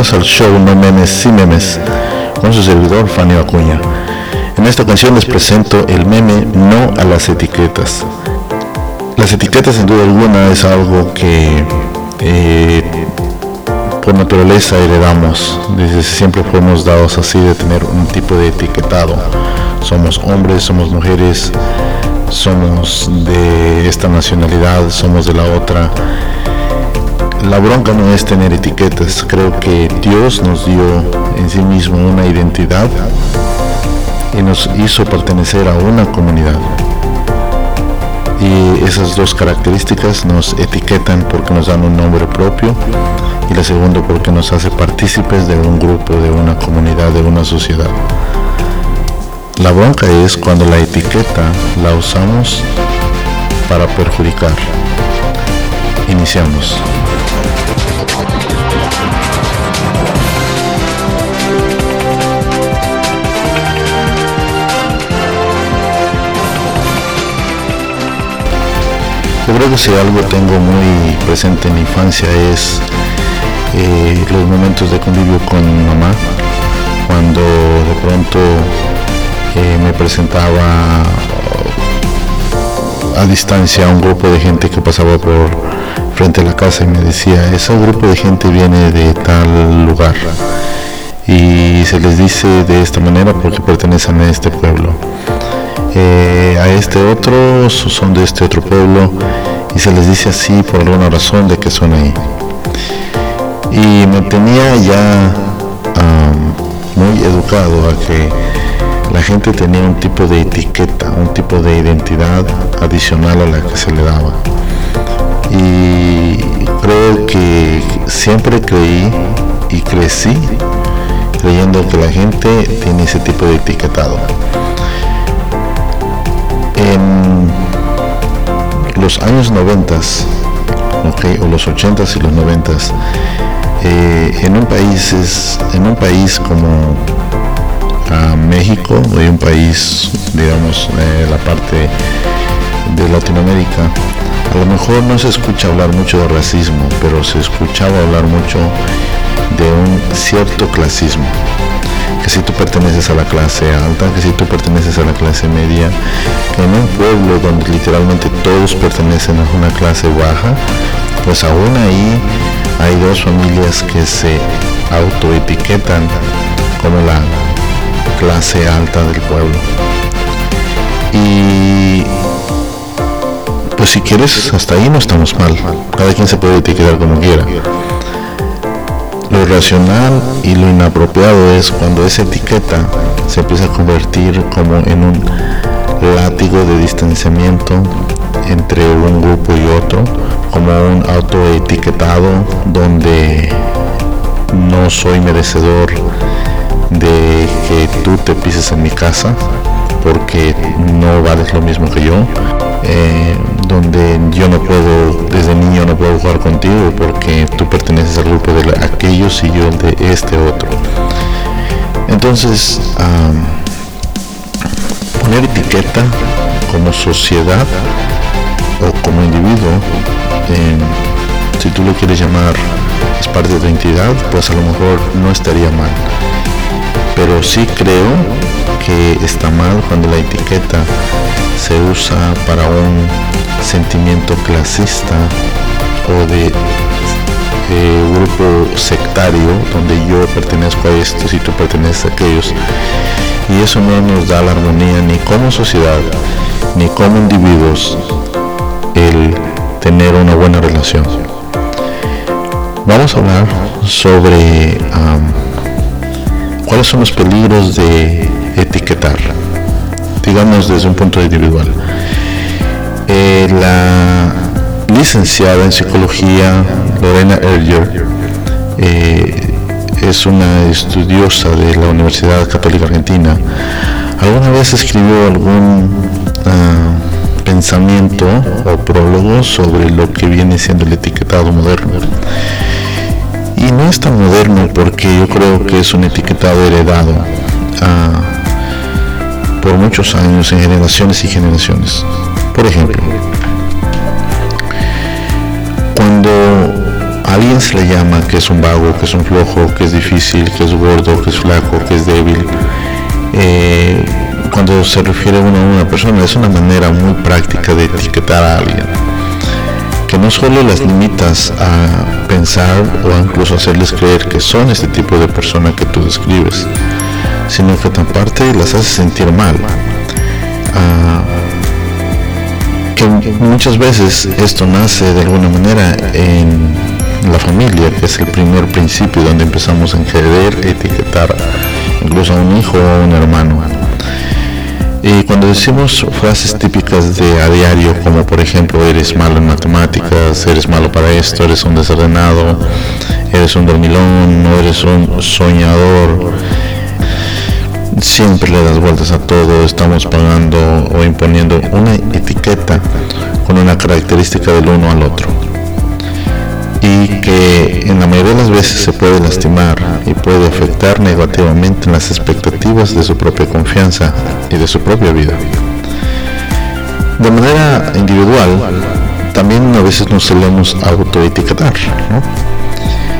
bienvenidos al show No Memes Sin Memes con su servidor Fanny Acuña. En esta ocasión les presento el meme No a las etiquetas. Las etiquetas sin duda alguna es algo que eh, por naturaleza heredamos. Desde siempre fuimos dados así de tener un tipo de etiquetado. Somos hombres, somos mujeres, somos de esta nacionalidad, somos de la otra la bronca no es tener etiquetas, creo que Dios nos dio en sí mismo una identidad y nos hizo pertenecer a una comunidad. Y esas dos características nos etiquetan porque nos dan un nombre propio y la segunda porque nos hace partícipes de un grupo, de una comunidad, de una sociedad. La bronca es cuando la etiqueta la usamos para perjudicar. Iniciamos. Creo que si algo tengo muy presente en mi infancia es eh, los momentos de convivio con mamá, cuando de pronto eh, me presentaba a distancia a un grupo de gente que pasaba por frente a la casa y me decía, ese grupo de gente viene de tal lugar y se les dice de esta manera porque pertenecen a este pueblo. Eh, a este otro son de este otro pueblo y se les dice así por alguna razón de que son ahí. Y me tenía ya muy educado a que la gente tenía un tipo de etiqueta, un tipo de identidad adicional a la que se le daba. Y creo que siempre creí y crecí creyendo que la gente tiene ese tipo de etiquetado. En los años 90, o los 80 y los 90, eh, en, un país, en un país como México, hay un país, digamos, eh, la parte de Latinoamérica, a lo mejor no se escucha hablar mucho de racismo, pero se escuchaba hablar mucho de un cierto clasismo. Si tú perteneces a la clase alta, que si tú perteneces a la clase media, en un pueblo donde literalmente todos pertenecen a una clase baja, pues aún ahí hay dos familias que se autoetiquetan como la clase alta del pueblo. Y pues si quieres, hasta ahí no estamos mal. Cada quien se puede etiquetar como quiera. Lo racional y lo inapropiado es cuando esa etiqueta se empieza a convertir como en un látigo de distanciamiento entre un grupo y otro, como un autoetiquetado donde no soy merecedor de que tú te pises en mi casa porque no vales lo mismo que yo, eh, donde yo no puedo, desde niño no puedo jugar contigo porque tú perteneces al grupo de aquellos y yo de este otro. Entonces, poner etiqueta como sociedad o como individuo, si tú lo quieres llamar, es parte de tu identidad, pues a lo mejor no estaría mal pero sí creo que está mal cuando la etiqueta se usa para un sentimiento clasista o de grupo sectario donde yo pertenezco a estos y tú perteneces a aquellos y eso no nos da la armonía ni como sociedad ni como individuos el tener una buena relación vamos a hablar sobre ¿Cuáles son los peligros de etiquetar? Digamos desde un punto individual. Eh, la licenciada en psicología Lorena Erger eh, es una estudiosa de la Universidad Católica Argentina. ¿Alguna vez escribió algún ah, pensamiento o prólogo sobre lo que viene siendo el etiquetado moderno? Y no es tan moderno porque yo creo que es un etiquetado heredado ah, por muchos años en generaciones y generaciones. Por ejemplo, cuando alguien se le llama que es un vago, que es un flojo, que es difícil, que es gordo, que es flaco, que es débil, eh, cuando se refiere uno a una persona es una manera muy práctica de etiquetar a alguien que no solo las limitas a pensar o incluso hacerles creer que son este tipo de persona que tú describes, sino que tan parte las hace sentir mal. Ah, que muchas veces esto nace de alguna manera en la familia, que es el primer principio donde empezamos a querer etiquetar incluso a un hijo o a un hermano. Y cuando decimos frases típicas de a diario, como por ejemplo, eres malo en matemáticas, eres malo para esto, eres un desordenado, eres un dormilón, no eres un soñador, siempre le das vueltas a todo, estamos pagando o imponiendo una etiqueta con una característica del uno al otro y que en la mayoría de las veces se puede lastimar y puede afectar negativamente en las expectativas de su propia confianza y de su propia vida. De manera individual, también a veces nos solemos autoetiquetar.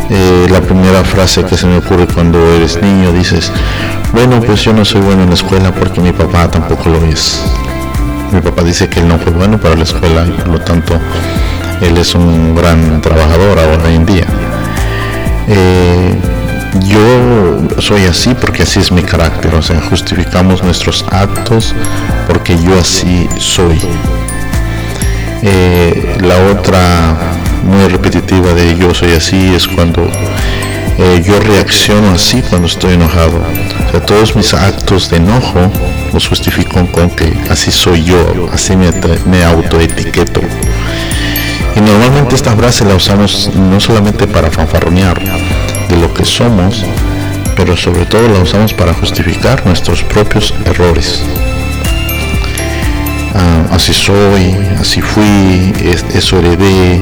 Eh, la primera frase que se me ocurre cuando eres niño dices, bueno, pues yo no soy bueno en la escuela porque mi papá tampoco lo es. Mi papá dice que él no fue bueno para la escuela y por lo tanto él es un gran trabajador ahora en día. Eh, yo soy así porque así es mi carácter, o sea, justificamos nuestros actos porque yo así soy. Eh, la otra muy repetitiva de yo soy así es cuando eh, yo reacciono así cuando estoy enojado. Todos mis actos de enojo los justifico con que así soy yo, así me, autoetiqueto. Y normalmente esta frase la usamos no solamente para fanfarronear de lo que somos, pero sobre todo la usamos para justificar nuestros propios errores. Ah, así soy, así fui, eso heredé,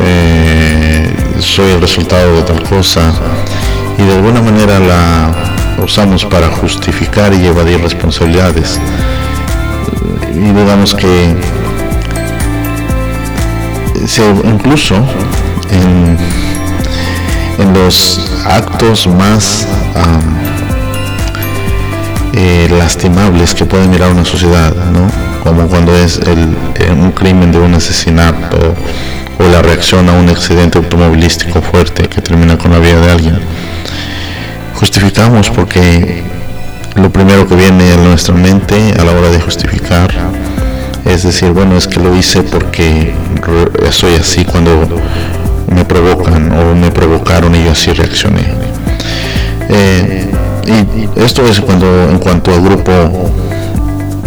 eh, soy el resultado de tal cosa y de alguna manera la usamos para justificar y evadir responsabilidades. Y digamos que incluso en, los actos más eh, lastimables que puede mirar una sociedad, como cuando es el, un crimen de un asesinato o la reacción a un accidente automovilístico fuerte que termina con la vida de alguien. Justificamos porque lo primero que viene a nuestra mente a la hora de justificar es decir, bueno, es que lo hice porque soy así cuando me provocan o me provocaron y yo así reaccioné. Eh, y esto es cuando en cuanto al grupo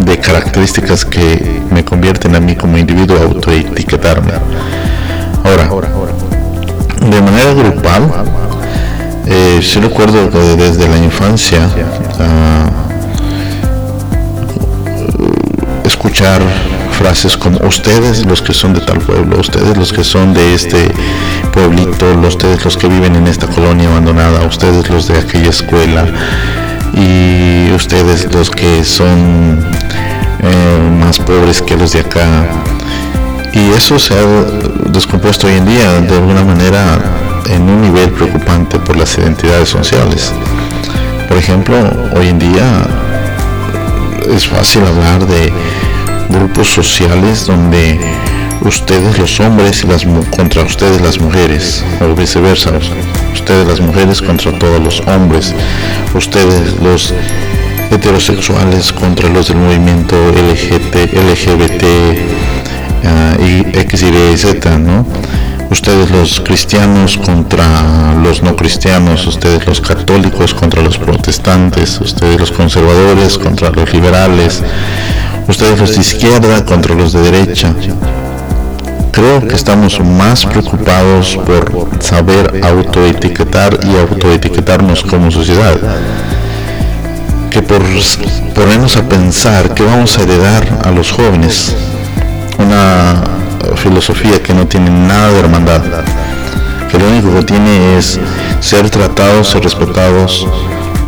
de características que me convierten a mí como individuo a autoetiquetarme. Ahora, de manera grupal, eh, sí recuerdo que desde la infancia ah, escuchar frases como ustedes los que son de tal pueblo, ustedes los que son de este pueblito, ustedes los que viven en esta colonia abandonada, ustedes los de aquella escuela y ustedes los que son eh, más pobres que los de acá. Y eso se ha descompuesto hoy en día de alguna manera en un nivel preocupante por las identidades sociales. Por ejemplo, hoy en día es fácil hablar de grupos sociales donde ustedes los hombres y las contra ustedes las mujeres o viceversa ustedes las mujeres contra todos los hombres ustedes los heterosexuales contra los del movimiento LGBT X, ¿no? Ustedes los cristianos contra los no cristianos, ustedes los católicos contra los protestantes, ustedes los conservadores contra los liberales, ustedes los de izquierda contra los de derecha. Creo que estamos más preocupados por saber autoetiquetar y autoetiquetarnos como sociedad que por ponernos a pensar que vamos a heredar a los jóvenes una filosofía que no tiene nada de hermandad, que lo único que tiene es ser tratados y respetados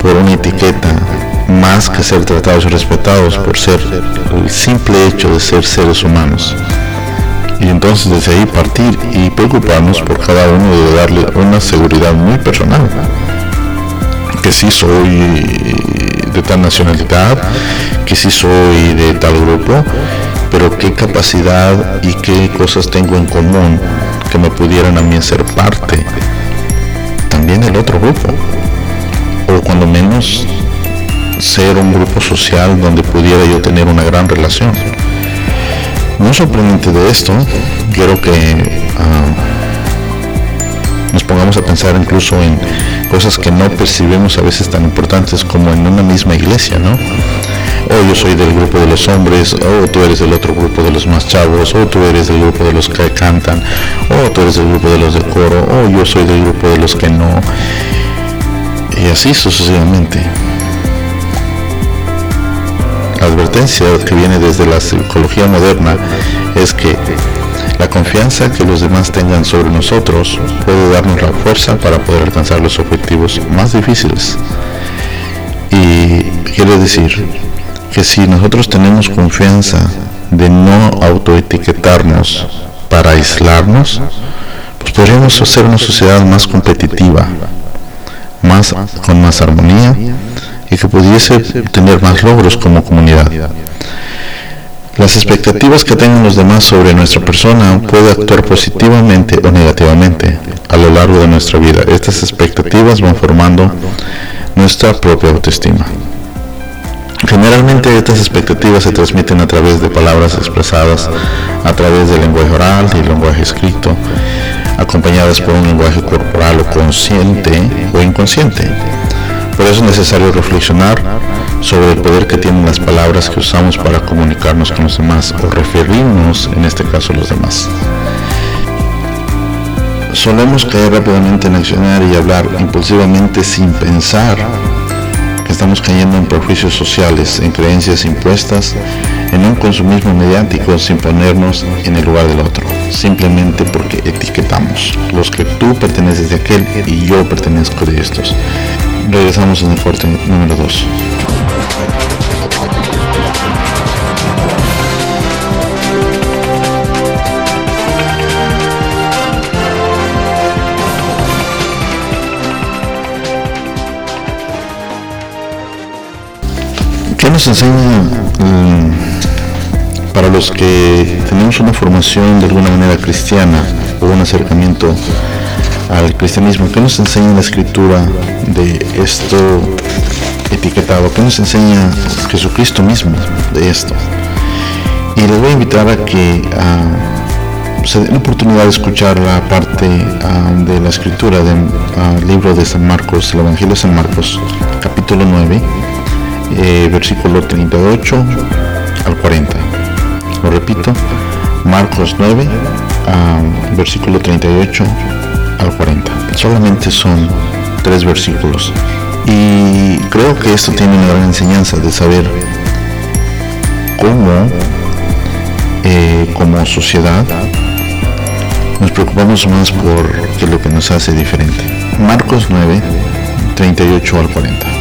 por una etiqueta más que ser tratados y respetados por ser el simple hecho de ser seres humanos. y entonces desde ahí partir y preocuparnos por cada uno de darle una seguridad muy personal que si soy de tal nacionalidad que si soy de tal grupo pero qué capacidad y qué cosas tengo en común que me pudieran a mí ser parte también del otro grupo o cuando menos ser un grupo social donde pudiera yo tener una gran relación no sorprendente de esto, quiero que ah, nos pongamos a pensar incluso en cosas que no percibimos a veces tan importantes como en una misma iglesia, ¿no? O oh, yo soy del grupo de los hombres, o oh, tú eres del otro grupo de los más chavos, o oh, tú eres del grupo de los que cantan, o tú eres del grupo de los del coro, o yo soy del grupo de los que no. Y así sucesivamente. La advertencia que viene desde la psicología moderna es que la confianza que los demás tengan sobre nosotros puede darnos la fuerza para poder alcanzar los objetivos más difíciles. Y quiere decir que si nosotros tenemos confianza de no autoetiquetarnos para aislarnos, pues podríamos ser una sociedad más competitiva, más con más armonía y que pudiese tener más logros como comunidad. Las expectativas que tengan los demás sobre nuestra persona puede actuar positivamente o negativamente a lo largo de nuestra vida. Estas expectativas van formando nuestra propia autoestima. Generalmente estas expectativas se transmiten a través de palabras expresadas a través del lenguaje oral y lenguaje escrito, acompañadas por un lenguaje corporal o consciente o inconsciente. Por eso es necesario reflexionar sobre el poder que tienen las palabras que usamos para comunicarnos con los demás o referirnos en este caso a los demás. Solemos caer rápidamente en accionar y hablar impulsivamente sin pensar estamos cayendo en prejuicios sociales, en creencias impuestas, en un consumismo mediático sin ponernos en el lugar del otro, simplemente porque etiquetamos los que tú perteneces de aquel y yo pertenezco de estos. Regresamos en el corte número 2. Nos enseña mm, para los que tenemos una formación de alguna manera cristiana o un acercamiento al cristianismo? ¿Qué nos enseña la escritura de esto etiquetado? ¿Qué nos enseña Jesucristo mismo de esto? Y les voy a invitar a que uh, se den la oportunidad de escuchar la parte ah, de la escritura del ah, libro de San Marcos, el Evangelio de San Marcos, capítulo 9, eh, versículo 38 al 40. Lo repito, Marcos 9, versículo 38 al 40. Solamente son tres versículos. Y creo que esto tiene una gran enseñanza de saber cómo eh, como sociedad nos preocupamos más por lo que nos hace diferente. Marcos 9, 38 al 40.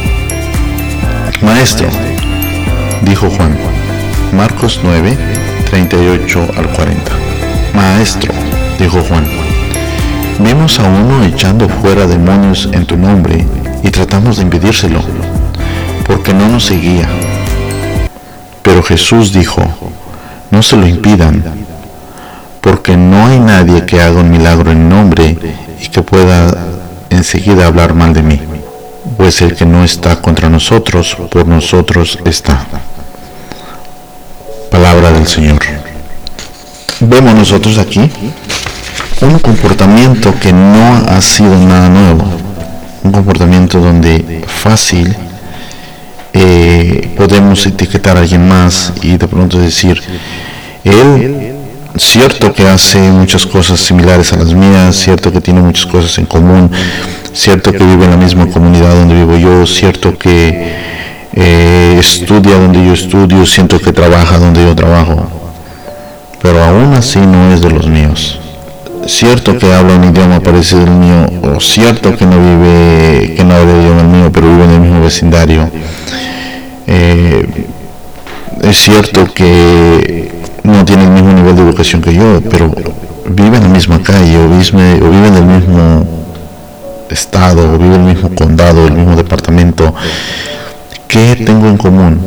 Maestro, dijo Juan. Marcos 9, 38 al 40. Maestro, dijo Juan Vimos a uno echando fuera demonios en tu nombre y tratamos de impedírselo, porque no nos seguía. Pero Jesús dijo, no se lo impidan, porque no hay nadie que haga un milagro en nombre y que pueda enseguida hablar mal de mí, pues el que no está contra nosotros, por nosotros está. Palabra del Señor. Vemos nosotros aquí un comportamiento que no ha sido nada nuevo, un comportamiento donde fácil eh, podemos etiquetar a alguien más y de pronto decir, él cierto que hace muchas cosas similares a las mías, cierto que tiene muchas cosas en común, cierto que vive en la misma comunidad donde vivo yo, cierto que eh, estudia donde yo estudio, siento que trabaja donde yo trabajo, pero aún así no es de los míos cierto que habla un idioma parecido al mío, o cierto que no vive, que no habla el idioma mío, pero vive en el mismo vecindario. Eh, es cierto que no tiene el mismo nivel de educación que yo, pero vive en la misma calle o o vive en el mismo estado o vive en el mismo condado, el mismo departamento. ¿Qué tengo en común?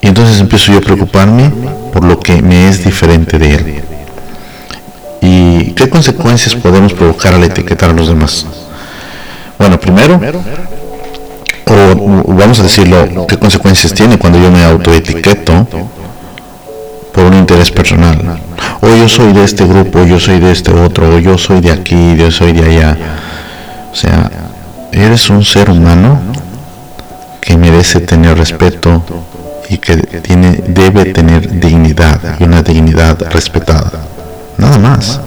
Y entonces empiezo yo a preocuparme por lo que me es diferente de él. ¿Y qué consecuencias podemos provocar al etiquetar a los demás? Bueno, primero, o vamos a decirlo, ¿qué consecuencias tiene cuando yo me autoetiqueto por un interés personal? O yo soy de este grupo, yo soy de este otro, o yo soy de aquí, yo soy de allá. O sea, eres un ser humano que merece tener respeto y que tiene, debe tener dignidad y una dignidad respetada. Nada más.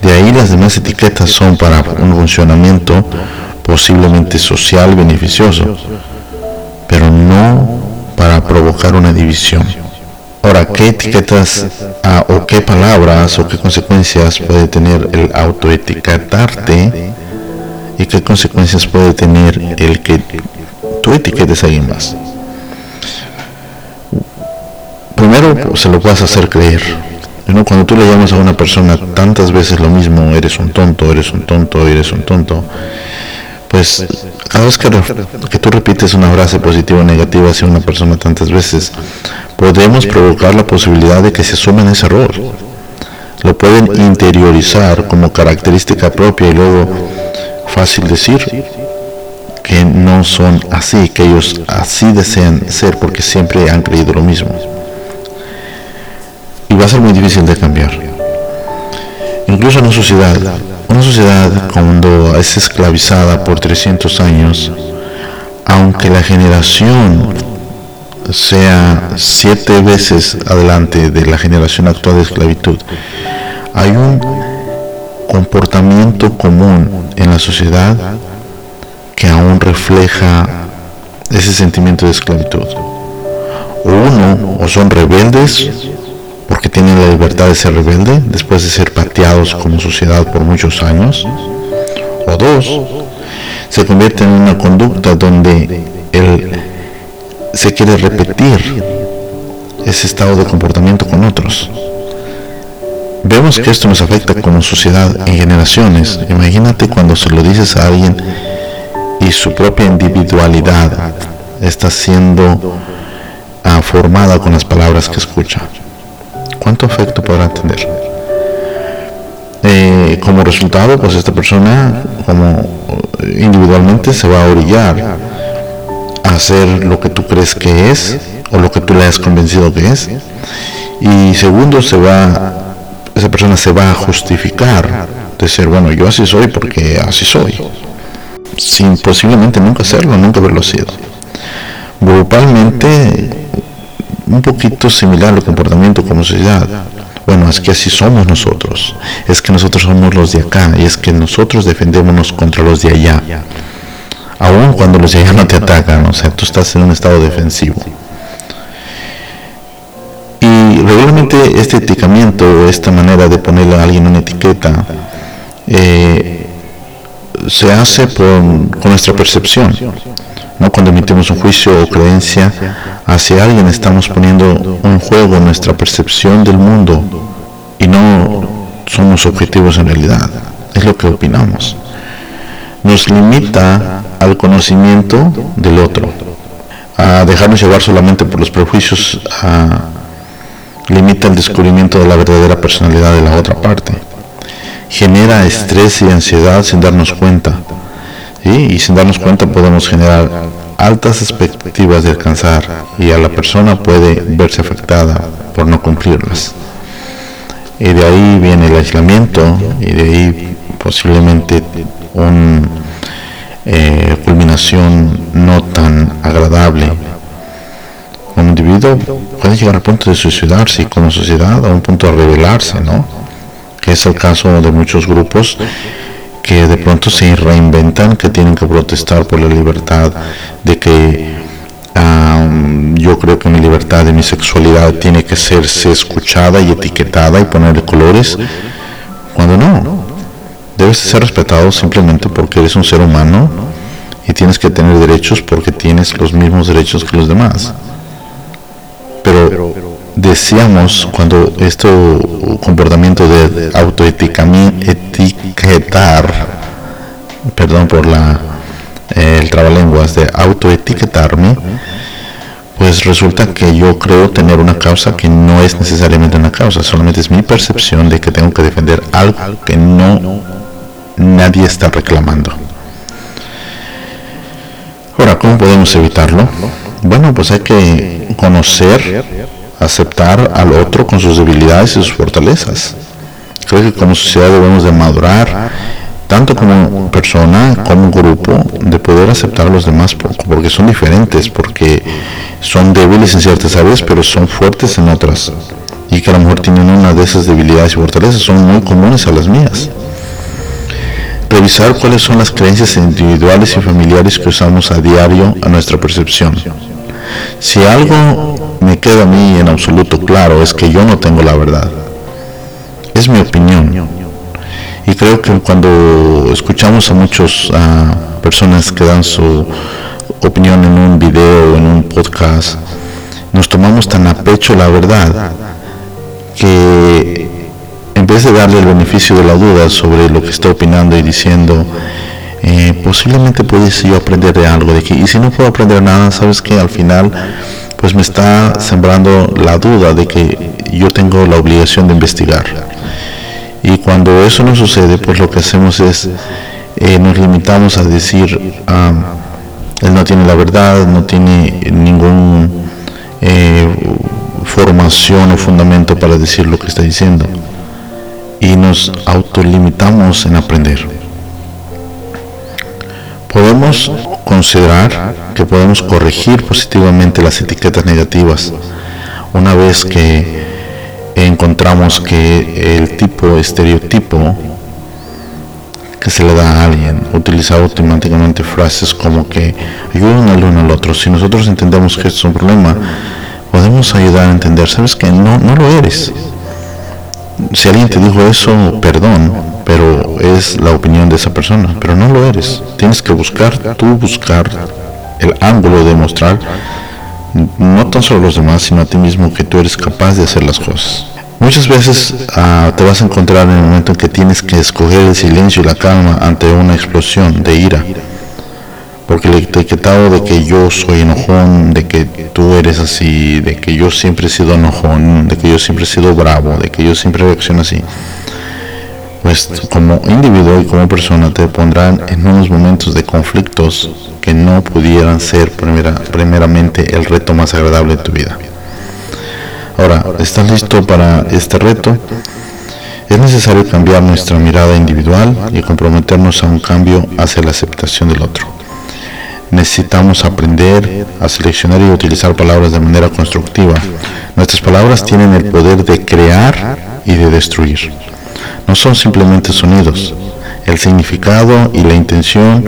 De ahí las demás etiquetas son para un funcionamiento posiblemente social beneficioso, pero no para provocar una división. Ahora, ¿qué etiquetas ah, o qué palabras o qué consecuencias puede tener el autoetiquetarte y qué consecuencias puede tener el que tú etiquetes a alguien más? Primero, pues, se lo puedes hacer creer. Cuando tú le llamas a una persona tantas veces lo mismo, eres un tonto, eres un tonto, eres un tonto, pues cada vez que, tú repites una frase positiva o negativa hacia una persona tantas veces, podemos provocar la posibilidad de que se asumen ese error. Lo pueden interiorizar como característica propia y luego fácil decir que no son así, que ellos así desean ser porque siempre han creído lo mismo. Y va a ser muy difícil de cambiar. Incluso en una sociedad una sociedad cuando es esclavizada por 300 años, aunque la generación sea siete veces adelante de la generación actual de esclavitud, hay un comportamiento común en la sociedad que aún refleja ese sentimiento de esclavitud. uno, o son rebeldes porque tienen la libertad de ser rebelde después de ser pateados como sociedad por muchos años. O dos, se convierte en una conducta donde se quiere repetir ese estado de comportamiento con otros. Vemos que esto nos afecta como sociedad en generaciones. Imagínate cuando se lo dices a alguien y su propia individualidad está siendo ah, formada con las palabras que escucha. ¿Cuánto afecto podrá tener? Eh, como resultado, pues esta persona como individualmente se va a orillar a hacer lo que tú crees que es o lo que tú le has convencido que es. Y segundo, se va, esa persona se va a justificar de ser, bueno, yo así soy porque así soy, sin posiblemente nunca serlo, nunca haberlo sido. Grupalmente un poquito similar al comportamiento como sociedad. Bueno, es que así somos nosotros. Es que nosotros somos los de acá y es que nosotros defendémonos contra los de allá. Aún cuando los de allá no te atacan, o sea, tú estás en un estado defensivo. Regularmente este eticamiento, esta manera de ponerle a alguien una etiqueta, eh, se hace con nuestra percepción. ¿no? Cuando emitimos un juicio o creencia hacia alguien, estamos poniendo en juego nuestra percepción del mundo y no somos objetivos en realidad. Es lo que opinamos. Nos limita al conocimiento del otro, a dejarnos llevar solamente por los prejuicios, limita el descubrimiento de la verdadera personalidad de la otra parte, genera estrés y ansiedad sin darnos cuenta y sin darnos cuenta podemos generar altas expectativas de alcanzar y a la persona puede verse afectada por no cumplirlas. Y de ahí viene el aislamiento y de ahí posiblemente una eh, culminación no tan agradable. Puede llegar al punto de suicidarse y como sociedad a un punto de rebelarse, ¿no? Que es el caso de muchos grupos que de pronto se reinventan, que tienen que protestar por la libertad, de que yo creo que mi libertad de mi sexualidad tiene que serse escuchada y etiquetada y ponerle colores, cuando no, debes ser respetado simplemente porque eres un ser humano y tienes que tener derechos porque tienes los mismos derechos que los demás. Pero decíamos cuando este comportamiento de autoetiquetar, perdón por la el trabalenguas de autoetiquetarme, pues resulta que yo creo tener una causa que no es necesariamente una causa, solamente es mi percepción de que tengo que defender algo que no nadie está reclamando. Ahora, ¿cómo podemos evitarlo? Bueno, pues hay que conocer, aceptar al otro con sus debilidades y sus fortalezas. Creo que como sociedad debemos de madurar, tanto como persona, como grupo, de poder aceptar a los demás porque son diferentes, porque son débiles en ciertas áreas, pero son fuertes en otras. Y que a lo mejor tienen una de esas debilidades y fortalezas, son muy comunes a las mías revisar cuáles son las creencias individuales y familiares que usamos a diario a nuestra percepción. Si algo queda a mí en absoluto claro es que yo no tengo la verdad. Es mi opinión. Y creo que cuando escuchamos a muchas personas que dan su opinión en un video o en un podcast, nos tomamos tan a pecho la verdad que en vez de darle el beneficio de la duda sobre lo que está opinando y diciendo, eh, posiblemente puedes yo aprender de algo de aquí. Y si no puedo aprender nada, sabes que al final pues me está sembrando la duda de que yo tengo la obligación de investigar. Y cuando eso no sucede, pues lo que hacemos es, eh, nos limitamos a decir, ah, él no tiene la verdad, no tiene ningún eh, formación o fundamento para decir lo que está diciendo y nos autolimitamos en aprender. Podemos considerar que podemos corregir positivamente las etiquetas negativas. Una vez que encontramos que el tipo estereotipo que se le da a alguien, utiliza automáticamente frases como que ayudan al uno al otro. Si nosotros entendemos que es un problema, podemos ayudar a entender, sabes que no, no lo eres. Si alguien te dijo eso, perdón, pero es la opinión de esa persona, pero no lo eres. Tienes que buscar, tú buscar el ángulo de mostrar, no tan solo a los demás, sino a ti mismo que tú eres capaz de hacer las cosas. Muchas veces ah, te vas a encontrar en el momento en que tienes que escoger el silencio y la calma ante una explosión de ira porque el etiquetado de que yo soy enojón, de que tú eres así, de que yo siempre he sido enojón, de que yo siempre he sido bravo, de que yo siempre reacciono así, pues como individuo y como persona te pondrán en unos momentos de conflictos que no pudieran ser primera, primeramente el reto más agradable de tu vida. Ahora, ¿estás listo para este reto? Es necesario cambiar nuestra mirada individual y comprometernos a un cambio hacia la aceptación del otro necesitamos aprender a seleccionar y utilizar palabras de manera constructiva. Nuestras palabras tienen el poder de crear y de destruir. No son simplemente sonidos. El significado y la intención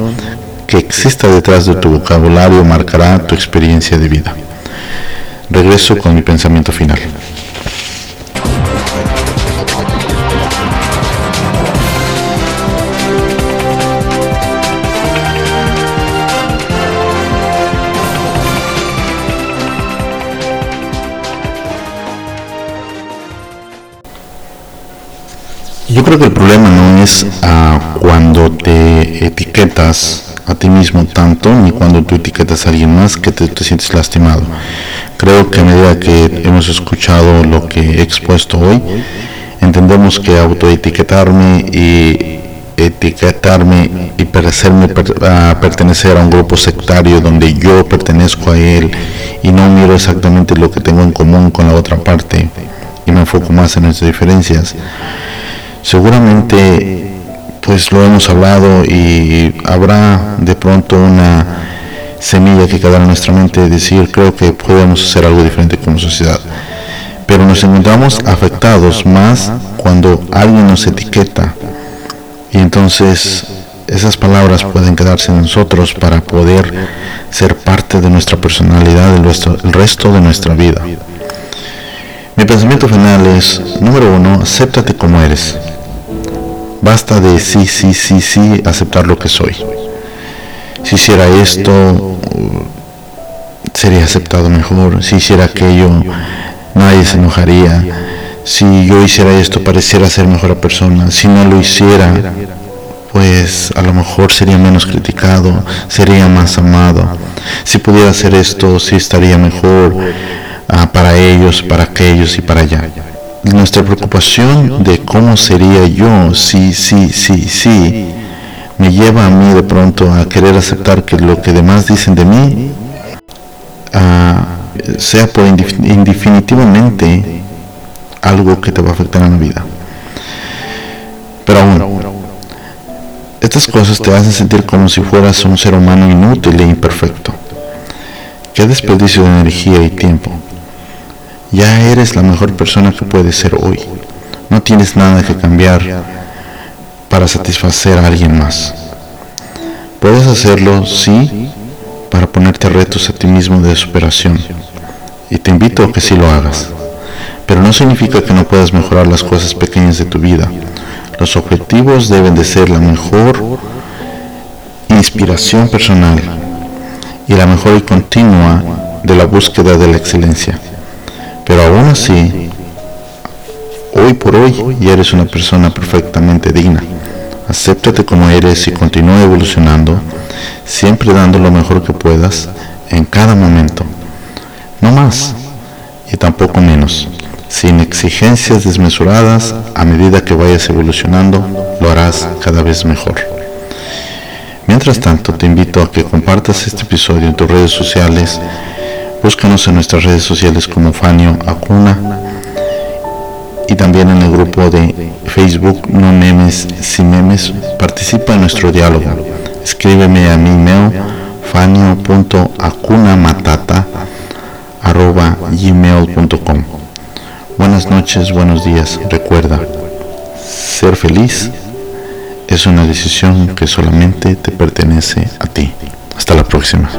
que exista detrás de tu vocabulario marcará tu experiencia de vida. Regreso con mi pensamiento final. Yo creo que el problema no es ah, cuando te etiquetas a ti mismo tanto, ni cuando tú etiquetas a alguien más que te, sientes lastimado. Creo que a medida que hemos escuchado lo que he expuesto hoy, entendemos que autoetiquetarme y etiquetarme y parecerme a pertenecer a un grupo sectario donde yo pertenezco a él y no miro exactamente lo que tengo en común con la otra parte y me enfoco más en nuestras diferencias seguramente pues lo hemos hablado y habrá de pronto una semilla que quedará en nuestra mente de decir creo que podemos hacer algo diferente como sociedad. Pero nos encontramos afectados más cuando alguien nos etiqueta y entonces esas palabras pueden quedarse en nosotros para poder ser parte de nuestra personalidad el resto, de nuestra vida. Mi pensamiento final es, número uno, acéptate como eres. Basta de sí, sí, sí, sí, aceptar lo que soy. Si hiciera esto, sería aceptado mejor. Si hiciera aquello, nadie se enojaría. Si yo hiciera esto pareciera ser mejor persona. Si no lo hiciera, pues a lo mejor sería menos criticado, sería más amado. Si pudiera hacer esto, sí estaría mejor ah, para ellos, para aquellos y para allá. Nuestra preocupación de cómo sería yo, sí, sí, sí, sí, me lleva a mí de pronto a querer aceptar que lo que demás dicen de mí ah, sea por indefinitivamente algo que te va a afectar en la vida. Pero aún, estas cosas te hacen sentir como si fueras un ser humano inútil e imperfecto. Qué desperdicio de energía y tiempo. Ya eres la mejor persona que puedes ser hoy. No tienes nada que cambiar para satisfacer a alguien más. Puedes hacerlo, sí, para ponerte retos a ti mismo de superación. Y te invito a que sí lo hagas. Pero no significa que no puedas mejorar las cosas pequeñas de tu vida los objetivos deben de ser la mejor inspiración personal y la mejor y continua de la búsqueda de la excelencia. Pero aún así, hoy por hoy ya eres una persona perfectamente digna. Acéptate como eres y continúa evolucionando, siempre dando lo mejor que puedas en cada momento. No más y tampoco menos sin exigencias desmesuradas, a medida que vayas evolucionando, lo harás cada vez mejor. Mientras tanto, te invito a que compartas este episodio en tus redes sociales. Búscanos en nuestras redes sociales como Fanio Acuna y también en el grupo de Facebook No Memes Sin Memes. Participa en nuestro diálogo. Escríbeme a mi email fanio.acunamatata.gmail.com Buenas noches, buenos días. Recuerda, ser feliz es una decisión que solamente te pertenece a ti. Hasta la próxima.